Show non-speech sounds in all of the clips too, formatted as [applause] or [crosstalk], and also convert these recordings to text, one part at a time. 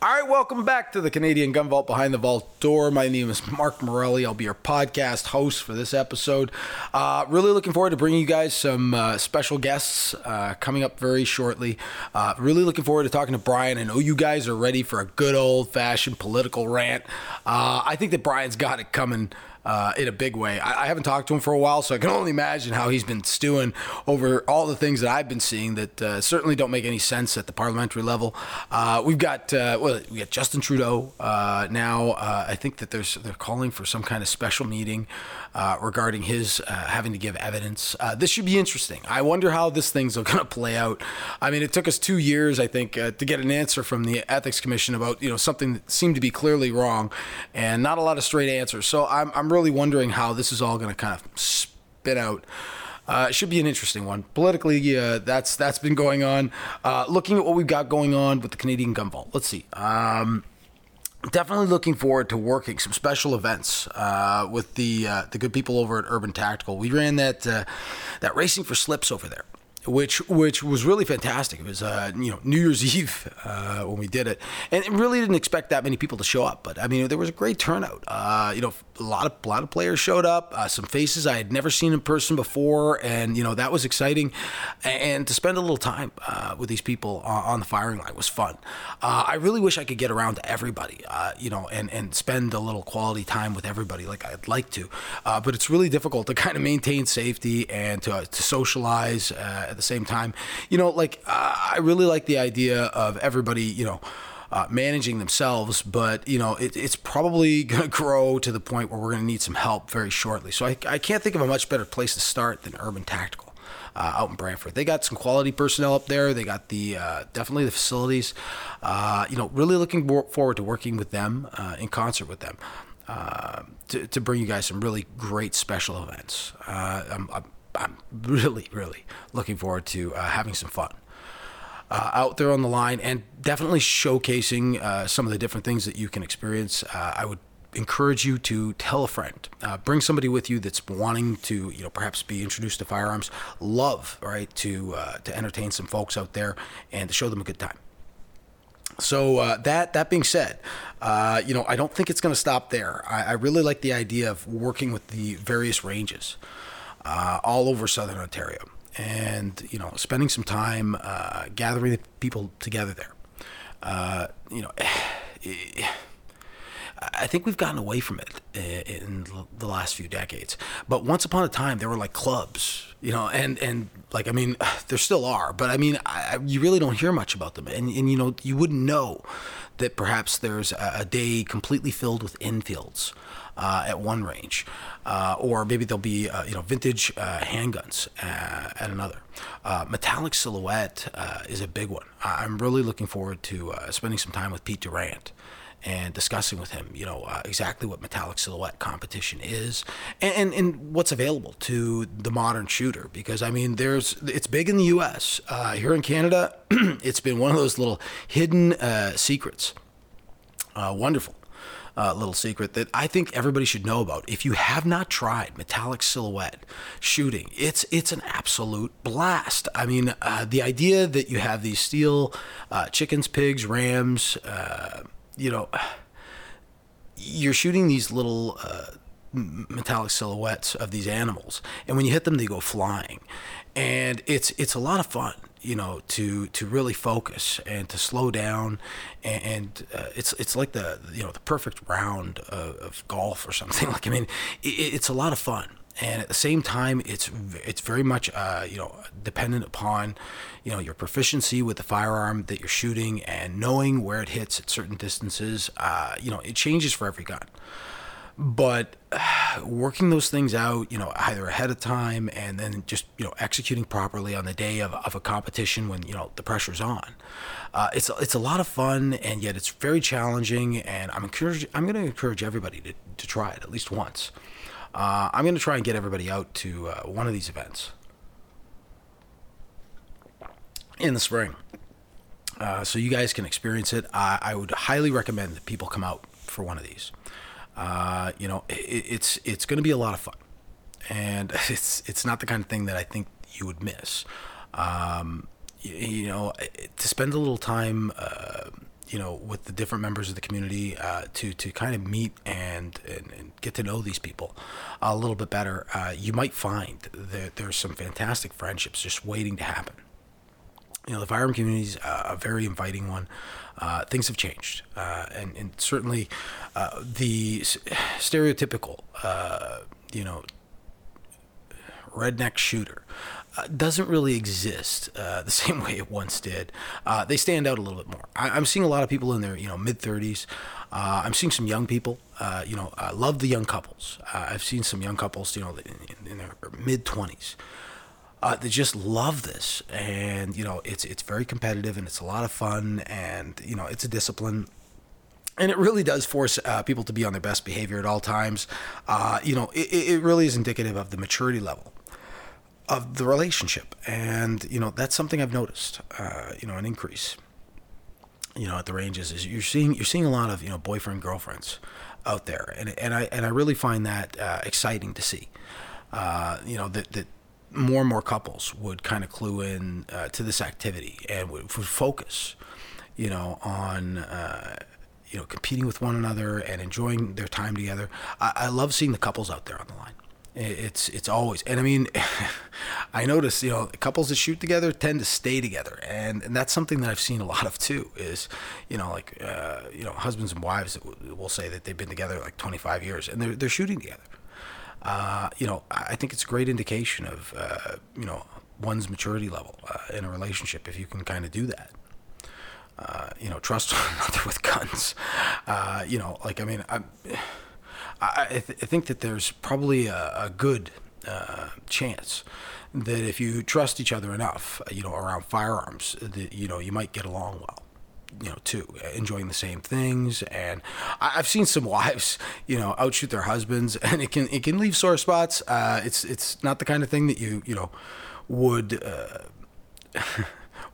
All right, welcome back to the Canadian Gun Vault Behind the Vault Door. My name is Mark Morelli. I'll be your podcast host for this episode. Uh, really looking forward to bringing you guys some uh, special guests uh, coming up very shortly. Uh, really looking forward to talking to Brian. I know you guys are ready for a good old fashioned political rant. Uh, I think that Brian's got it coming uh, in a big way. I, I, haven't talked to him for a while, so I can [laughs] only imagine how he's been stewing over all the things that I've been seeing that uh, certainly don't make any sense at the parliamentary level. Uh, we've got uh, well, we got Justin Trudeau uh, now. Uh, I think that there's they're calling for some kind of special meeting regarding his having to give evidence. this should be interesting. I wonder how this thing's [laughs] going to play out. I mean, it took us two years, I think, to get an answer from the Ethics Commission about you know something that seemed to be clearly wrong, and not a lot of straight answers. So I'm I'm really really wondering how this is all going to kind of spit out. Uh, it should be an interesting one. Politically, that's that's been going on. Uh, looking at what we've got going on with the Canadian Gun Vault, let's see. Um, definitely looking forward to working some special events uh, with the uh, the good people over at Urban Tactical. We ran that uh, that racing for slips over there which which was really fantastic. It was uh, you know New Year's [laughs] Eve uh, when we did it, and it really didn't expect that many people to show up. But I mean, there was a great turnout. Uh, you know, a lot of a lot of players showed up. Uh, some faces I had never seen in person before, and you know that was exciting. And to spend a little time uh, with these people on the firing line was fun. Uh, I really wish I could get around to everybody, you know, and and spend a little quality time with everybody like I'd like to. but it's really difficult to kind of maintain safety and to to socialize the same time. You know, like uh, I really like the idea of everybody, you know. Uh, managing themselves, but you know it, it's probably [laughs] going to grow to the point where we're going to need some help very shortly. So I, I can't think of a much better place to start than Urban Tactical. Uh, out in Brantford. They got some quality personnel up there. They got the uh, definitely the facilities. Uh, you know, really looking forward to working with them uh, in concert with them uh, to, to bring you guys some really great special events. I'm, I'm I'm really, really looking forward to uh, having some fun. Uh, out there on the line and definitely showcasing uh, some of the different things that you can experience. Uh, I would encourage you to tell a friend, uh, bring somebody with you that's wanting to, you know, perhaps be introduced to firearms. Love, right, to uh, to entertain some folks out there and to show them a good time. So uh, that that being said, you know I don't think it's going to stop there. I, I, really like the idea of working with the various ranges uh, all over Southern Ontario, and you know, spending some time uh, gathering the people together there. Uh, you know, [sighs] I think we've gotten away from it in the last few decades. But once upon a time, there were like clubs, you know, and and like I mean, [sighs] there still are, but I mean, I, you really don't hear much about them, and and you know, you wouldn't know that perhaps there's a, day completely filled with Enfields uh, at one range, uh, or maybe there'll be uh, you know vintage uh, handguns uh, at another. Uh, metallic silhouette is a big one. I'm really looking forward to spending some time with Pete Durant and discussing with him, you know, uh, exactly what metallic silhouette competition is and, and, and, what's available to the modern shooter. Because I mean, there's it's big in the U.S. Uh, here in Canada, [clears throat] it's been one of those little hidden uh, secrets. wonderful uh, little secret that I think everybody should know about. If you have not tried metallic silhouette shooting, it's it's an absolute blast. I mean, uh, the idea that you have these steel uh, chickens, pigs, rams, uh, you know, you're shooting these little uh, metallic silhouettes of these animals, and when you hit them, they go flying, and it's it's a lot of fun you know to to really focus and to slow down and, and uh, it's it's like the you know the perfect round of, of golf or something. [laughs] Like I mean it, it's a lot of fun and at the same time it's it's very much uh, you know dependent upon you know your proficiency with the firearm that you're shooting and knowing where it hits at certain distances uh, you know it changes for every gun but uh, [sighs] working those things out, you know, either ahead of time and then just, you know, executing properly on the day of, of a competition when, you know, the pressure's on. Uh, it's, it's a lot of fun and yet it's very challenging. And I'm encouraged, I'm going to encourage everybody to, to try it at least once. Uh, I'm going to try and get everybody out to uh, one of these events in the spring. Uh, so you guys can experience it. I, I would highly recommend that people come out for one of these. Uh, you know, it, it's it's going to be a lot of fun, and [laughs] it's it's not the kind of thing that I think you would miss. Um, you, you, know, to spend a little time, uh, you know, with the different members of the community uh, to to kind of meet and, and, and get to know these people a little bit better, uh, you might find that there's some fantastic friendships just waiting to happen. You know, the firearm community is a very inviting one. Uh, things have changed, uh, and, and certainly uh, the stereotypical, uh, you know, redneck shooter uh, doesn't really exist uh, [laughs] the same way it once did. Uh, they stand out a little bit more. I, am seeing a lot of people in their you know mid 30s. Uh, I'm seeing some young people. Uh, you know, I love the young couples. Uh, I've seen some young couples, you know, in, in their mid 20s. they just love this, and you know, it's it's very competitive and it's a lot of fun, and you know, it's a discipline and it really does force uh, people to be on their best behavior at all times. Uh, you know, it, it, really is indicative of the maturity level of the relationship. And, you know, that's something I've noticed, uh, you know, an increase, you know, at the ranges is you're seeing, you're seeing a lot of, you know, boyfriend girlfriends out there. And, and I, and I really find that uh, exciting to see, uh, you know, that, that more and more couples would kind of clue in uh, to this activity and would, would focus, you know, on, uh, you know, competing with one another and enjoying their time together. I, I love seeing the couples out there on the line. It's it's always and I mean, [laughs] I notice you know couples that shoot together tend to stay together, and, and that's something that I've seen a lot of too. Is you know like uh, you know husbands and wives will say that they've been together like 25 years and they're they're shooting together. Uh, you know I think it's a great indication of uh, you know one's maturity level uh, in a relationship if you can kind of do that. Uh, you know, trust [laughs] one another with guns. Uh, you know, like I mean, I'm I, th- I think that there's probably a, a good uh, chance that if you trust each other enough, you know, around firearms, that you know you might get along well you know, too, enjoying the same things. And I've seen some [laughs] wives, you know, outshoot their husbands, [laughs] and it can it can leave sore spots. Uh, it's it's not the kind of thing that you you know would. Uh, [laughs]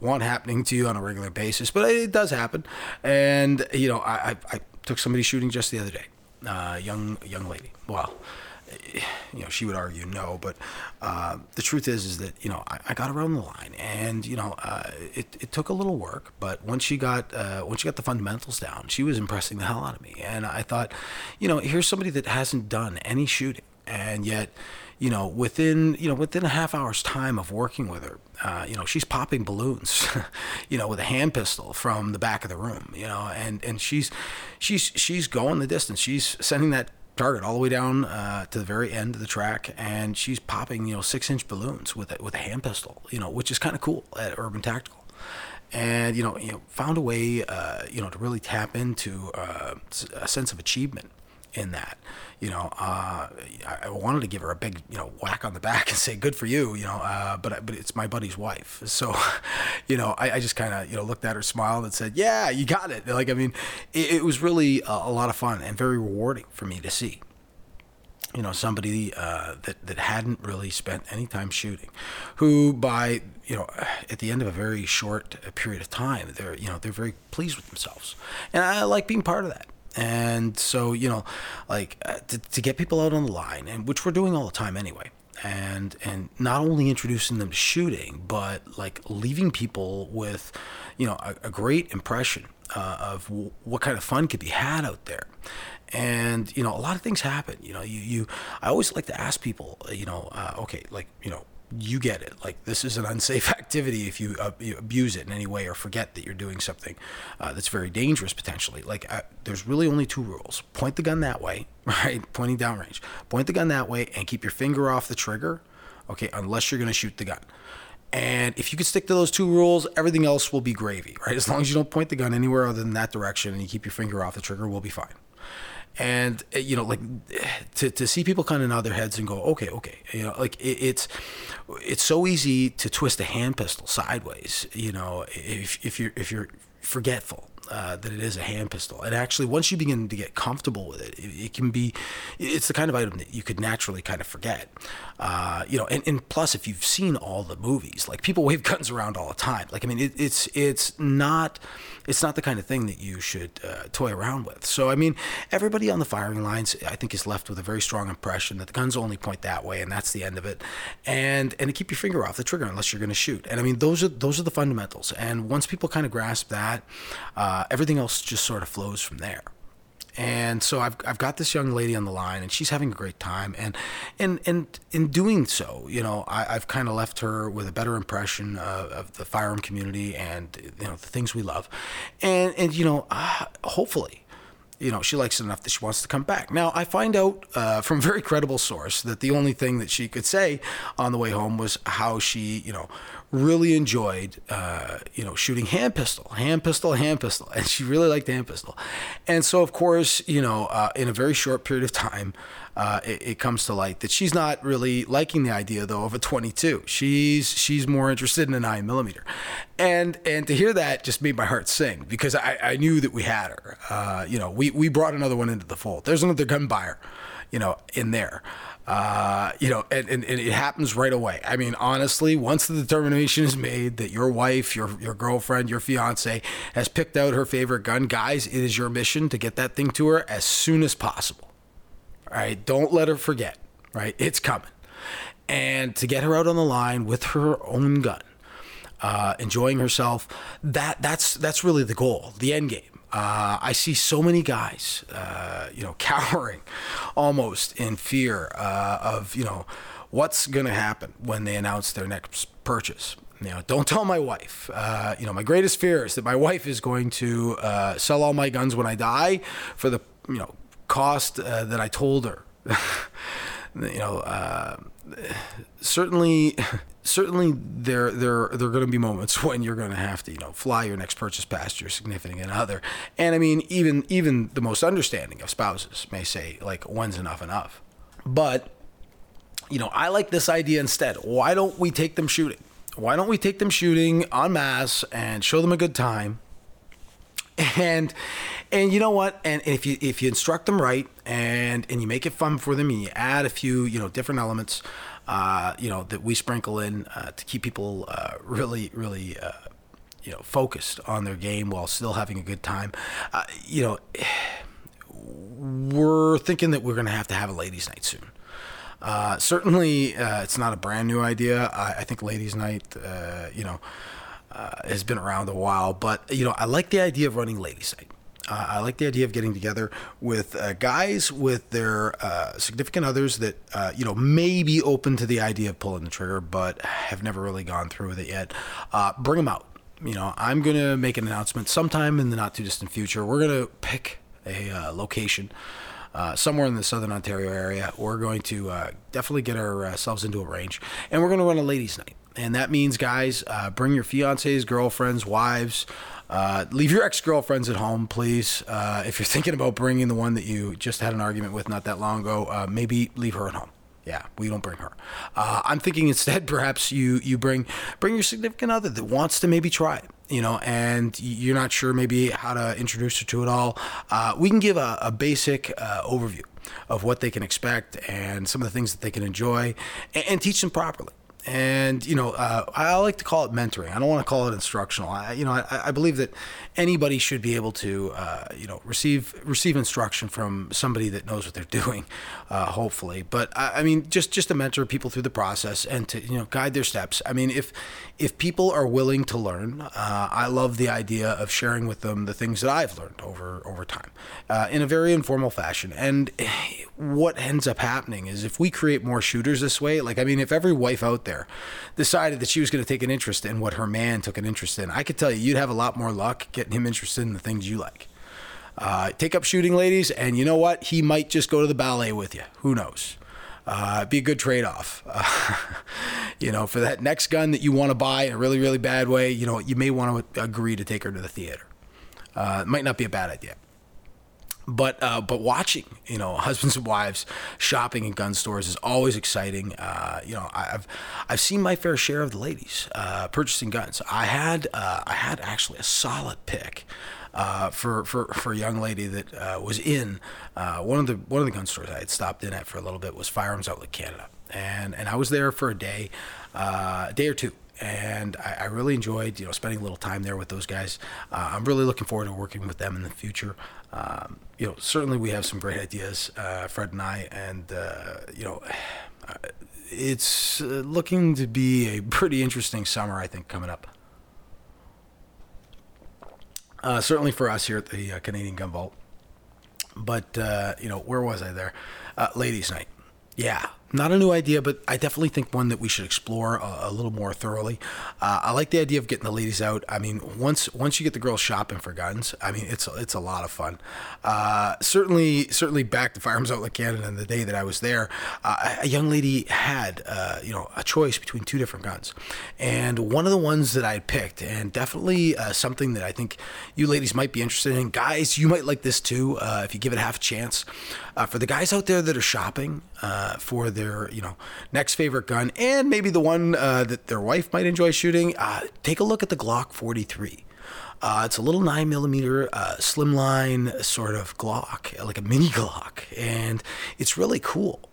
want happening to you on a regular basis, but it does happen. And you know, I, I, I took somebody shooting just the other day, uh, young young lady. Well, you know, she would argue no, but uh, the truth is, is that you know, I, I, got around the line, and you know, uh, it, it took a little work, but once she got uh, once she got the fundamentals down, she was impressing the hell out of me, and I thought, you know, here's somebody that hasn't done any shooting, and yet, you know, within you know within a half hour's time of working with her, uh, you know, she's popping balloons, you know, with a hand pistol from the back of the room, you know, and and she's she's she's going the distance. She's sending that target all the way down uh, to the very end of the track, and she's popping you know six inch balloons with a, with a hand pistol, you know, which is kind of cool at Urban Tactical. And you know, you know, found a way, uh, you know, to really tap into uh, a sense of achievement in that. You know, uh, I wanted to give her a big, you know, whack on the back [laughs] and say, "Good for you," you know. Uh, but but it's my buddy's wife, so [laughs] you know, I, I just kind of you know looked at her, smiled, and said, "Yeah, you got it." Like I mean, it, it was really a, a, lot of fun and very rewarding for me to see. You know, somebody uh, that that hadn't really spent any time shooting, who by you know at the end of a very short period of time, they're you know they're very pleased with themselves, and I like being part of that and so, you know, like uh, to, to get people out on the line, and which we're doing all the time anyway, and and not only introducing them to shooting, but like leaving people with, you know, a, a great impression uh, of w- what kind of fun could be had out there. And you know, a lot of things happen. You know, you you. I always like to ask people. You know, uh, okay, like you know, you get it. Like this is an unsafe [laughs] activity if you, uh, you abuse it in any way or forget that you're doing something uh, that's very dangerous potentially. Like uh, there's really only two rules: point the gun that way, [laughs] right? Pointing downrange. Point the gun that way and keep your finger off the trigger. Okay, unless you're going to shoot the gun. And if you can stick to those two rules, everything else will be gravy, [laughs] right? As long as you don't point the gun anywhere other than that direction and you keep your finger off the trigger, we'll be fine and uh, you know like to, to see people kind of nod their heads and go okay okay. You know like it, it's it's so easy to twist a hand pistol sideways you know if, if you're if you're forgetful uh, that it is a hand pistol. And actually, once you begin to get comfortable with it, it, it can be, it's the kind of item that you could naturally kind of forget. Uh, you know, and, and plus, if you've seen all the movies, like people [laughs] wave guns around all the time. Like, I mean, it, it's it's not it's not the kind of thing that you should uh, toy around with. So, I mean, everybody on the firing lines, I think, is left with a very strong impression that the guns only point that way, and that's the end of it. And and to keep your finger off the trigger unless you're going to shoot. And I mean, those are those are the fundamentals. And once people kind of grasp that. Uh, uh, everything else just sort of flows from there. And so I've, I've got this young lady on the line, and she's having a great time. And and and in doing so, you know, I, have kind of left her with a better impression of, of, the firearm community and you know the things we love. And and you know, uh, hopefully, you know, she likes it enough that she wants to come back. Now, I find out uh, from a very credible source that the only thing that she could say on the way home was how she, you know, really enjoyed, uh, you know, shooting hand pistol, hand pistol, hand pistol, and she really liked hand pistol. And so, of course, you know, uh, in a very short period of time, uh, it, it, comes to light that she's not really liking the idea though of a 22. She's she's more interested in a nine millimeter, and and to hear that just made my heart sing because I, I knew that we had her. Uh, you know, we we brought another one into the fold. There's another gun buyer, you know, in there. Uh, you know, and, and, and, it happens right away. I mean, honestly, once the determination is made that your wife, your your girlfriend, your fiance has picked out her favorite gun, guys, it is your mission to get that thing to her as soon as possible. All right, don't let her forget. Right, it's coming, and to get her out on the line with her own gun, uh, enjoying herself. That that's that's really the goal, the end game. Uh, I see so many guys, uh, you know, [laughs] cowering almost in fear uh, of, you know, what's going to happen when they announce their next purchase. You know, don't tell my wife. Uh, you know, my greatest fear is that my wife is going to uh, sell all my guns when I die for the, you know, cost uh, that I told her. [laughs] you know, certainly [laughs] certainly there there there are going to be moments [laughs] when you're going to have to you know fly your next purchase past your significant other. And i mean even even the most understanding of spouses may say like when's enough enough. But you know i like this idea instead. Why don't we take them shooting? Why don't we take them shooting en masse and show them a good time? And and you know what? And if you if you instruct them right and and you make it fun for them and you add a few you know different elements uh, you know, that we sprinkle in uh, to keep people uh, really, really, uh, you know, focused on their game while still having a good time. Uh, you know, [sighs] we're thinking that we're going to have to have a ladies' night soon. Certainly, it's not a brand new idea. I, I think ladies' night, you know, has been around a while, but you know, I like the idea of running ladies' night. Uh, I like the idea of getting together with uh, guys with their uh, significant others that uh, you know may be open to the idea of pulling the trigger, but have never really gone through with it yet. Uh, bring them out. You know, I'm gonna make an announcement sometime in the not too distant future. We're gonna pick a uh, location. somewhere in the southern Ontario area, we're going to definitely get ourselves into a range, and we're going to run a ladies' night, and that means, guys, bring your fiancés, girlfriends, wives, uh, leave your ex girlfriends at home, please. Uh, if you're [laughs] thinking about bringing the one that you just had an argument with not that long ago, uh, maybe leave her at home. Yeah, we don't bring her. Uh, I'm thinking instead, [laughs] perhaps you you bring bring your significant other that wants to maybe try it, you know, and you're not sure maybe how to introduce her to it all. Uh, we can give a, a basic uh, overview of what they can expect and some of the things that they can enjoy, and, and teach them properly and you know uh, I like to call it mentoring. I don't want to call it instructional. I, you know I, I believe that anybody should be able to uh, you know receive receive instruction from somebody that knows what they're [laughs] doing, uh, hopefully. But I, I, mean just just to mentor people through the process and to you know guide their steps. I mean if if people are willing to learn, uh, I love the idea of sharing with them the things that I've learned over over time uh, in a very informal fashion. And [sighs] what ends up happening is if we create more shooters this way, like I mean if every wife out there there decided that she was going to take an interest in what her man took an interest in, I could tell you, you'd have a lot more luck getting him interested in the things you like. Uh, take up shooting, ladies, and you know what? He might just go to the ballet with you. Who knows? Uh, be a good trade off. Uh, [laughs] you know, for that next gun that you want to buy in a really, really bad way, you know, you may want to agree to take her to the theater. Uh, it might not be a bad idea but uh, but watching you know [laughs] husbands and wives shopping in gun stores is always exciting. Uh, you know I've I've seen my fair share of the ladies uh, purchasing guns. I had uh, I had actually a solid pick. Uh, for, for, for a young lady that uh, was in one of the one of the gun stores I had stopped in at for a little bit was Firearms Outlet Canada, and and I was there for a day, a day or two, and I, I, really enjoyed you know spending a little time there with those guys. Uh, I'm really looking forward to working with them in the future. Um, you know, certainly we have some great ideas, uh, Fred and I, and uh, you know, [sighs] it's uh, looking to be a pretty interesting summer, I think, coming up. Uh, certainly for us here at the uh, Canadian Gun Vault. But you know, where was I there? Ladies' night. Yeah, not a new idea, but I definitely think one that we should explore a, a little more thoroughly. Uh, I like the idea of getting the ladies out. I mean, once once you get the girls shopping for guns, I mean, it's it's a lot of fun. Uh, certainly, certainly back to Firearms Outlet Canada and the day that I was there, uh, a young lady had uh, you know a choice between two different guns, and one of the ones that I picked, and definitely uh, something that I think you ladies might be interested in. Guys, you might like this too uh, if you give it half a chance. for the guys out there that are shopping for the their you know next favorite gun and maybe the one uh, that their wife might enjoy shooting, uh, take a look at the Glock 43. Uh, it's a little nine millimeter uh, slimline sort of Glock, like a mini Glock, and it's really cool.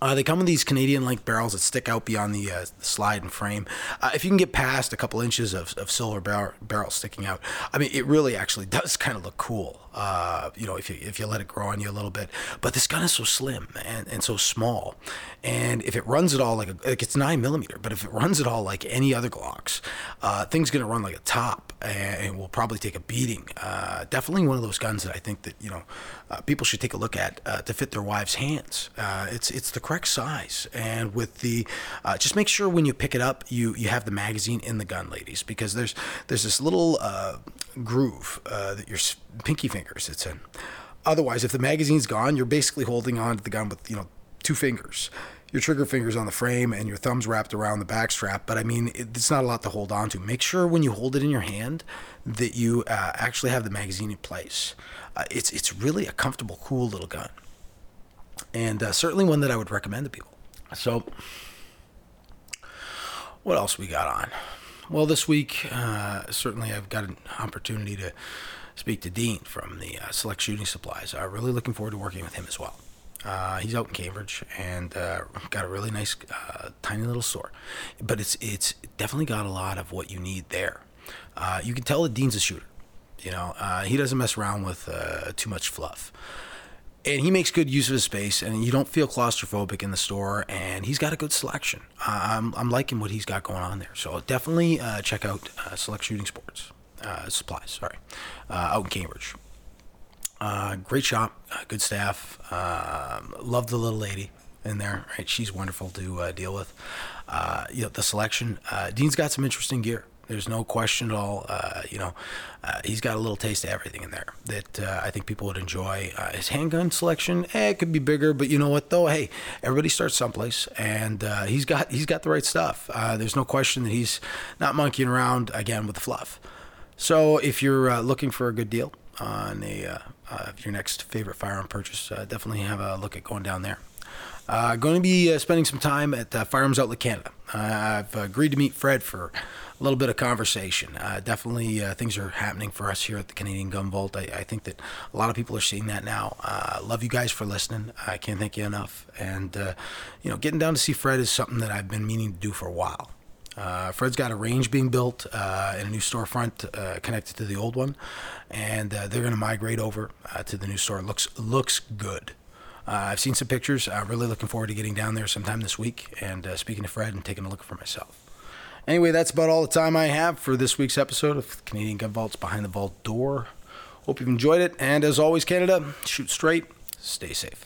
Uh, they come with these Canadian length barrels that stick out beyond the, uh, the slide and frame. Uh, if you can get past a couple inches of, of silver bar- barrel sticking out, I mean, it really actually [laughs] does kind of look cool. Uh, you know, if you if you let it grow on you a little bit. But this gun is so slim and, and so small, and if it runs at all like a, like it's nine millimeter, but if it runs at all like any other Glocks, uh, thing's gonna run like a top and will probably take a beating. Uh, definitely one of those guns that I think that you know people should take a look at to fit their wives' hands. It's it's the correct size, and with the uh, just make sure when you pick it up, you you have the magazine in the gun, ladies, because there's there's this little groove that your pinky fingers it's in. Otherwise, if the magazine's gone, you're basically holding on to the gun with you know two fingers your trigger fingers on the frame and your thumbs wrapped around the back strap. But I mean, it's not a lot to hold on to. Make sure when you hold it in your hand that you uh, actually have the magazine in place. Uh, it's it's really a comfortable, cool little gun, and uh, certainly one that I would recommend to people. So, what else we got on? Well, this week uh, certainly I've got an opportunity to speak to Dean from the uh, Select Shooting Supplies. I'm really looking forward to working with him as well. Uh, he's out in Cambridge and uh, got a really nice, uh, tiny little store, but it's it's definitely got a lot of what you need there. Uh, you can tell that Dean's a shooter. You know, uh, he doesn't mess around with uh, too much fluff, and he makes good use of his space. And you don't feel claustrophobic in the store. And he's got a good selection. I'm I'm liking what he's got going on there. So definitely check out Select Shooting Sports Supplies. Sorry, out in Cambridge. Uh, great shop, uh, good staff. Uh, love the little lady in there. Right, she's wonderful to uh, deal with. Uh, you know, the selection. Uh, Dean's got some interesting gear. There's no question at all. you know, he's got a little taste of everything in there that I think people would enjoy. his handgun selection, eh, it could be bigger, but you know what though? Hey, everybody starts someplace, and he's got he's got the right stuff. there's no question that he's not monkeying around again with the fluff. So if you're looking for a good deal on a uh, uh, your next favorite firearm purchase, uh, definitely have a look at going down there. Uh, going to be uh, spending some time at uh, Firearms Outlet Canada. Uh, I've agreed to meet Fred for a little bit of conversation. Uh, definitely, things are happening for us here at the Canadian Gun Vault. I, I think that a lot of people are seeing that now. love you guys for listening. I can't thank you enough. And you know, getting down to see Fred is something that I've been meaning to do for a while. Uh, Fred's got a range being built uh, and a new storefront uh, connected to the old one, and uh, they're going to migrate over uh, to the new store. looks looks good. Uh, I've seen some pictures. I'm really looking forward to getting down there sometime this week and speaking to Fred and taking a look for myself. Anyway, that's about all the time I have for this week's episode of Canadian Gun Vaults Behind the Vault Door. Hope you've enjoyed it, and as always, Canada, shoot straight, stay safe.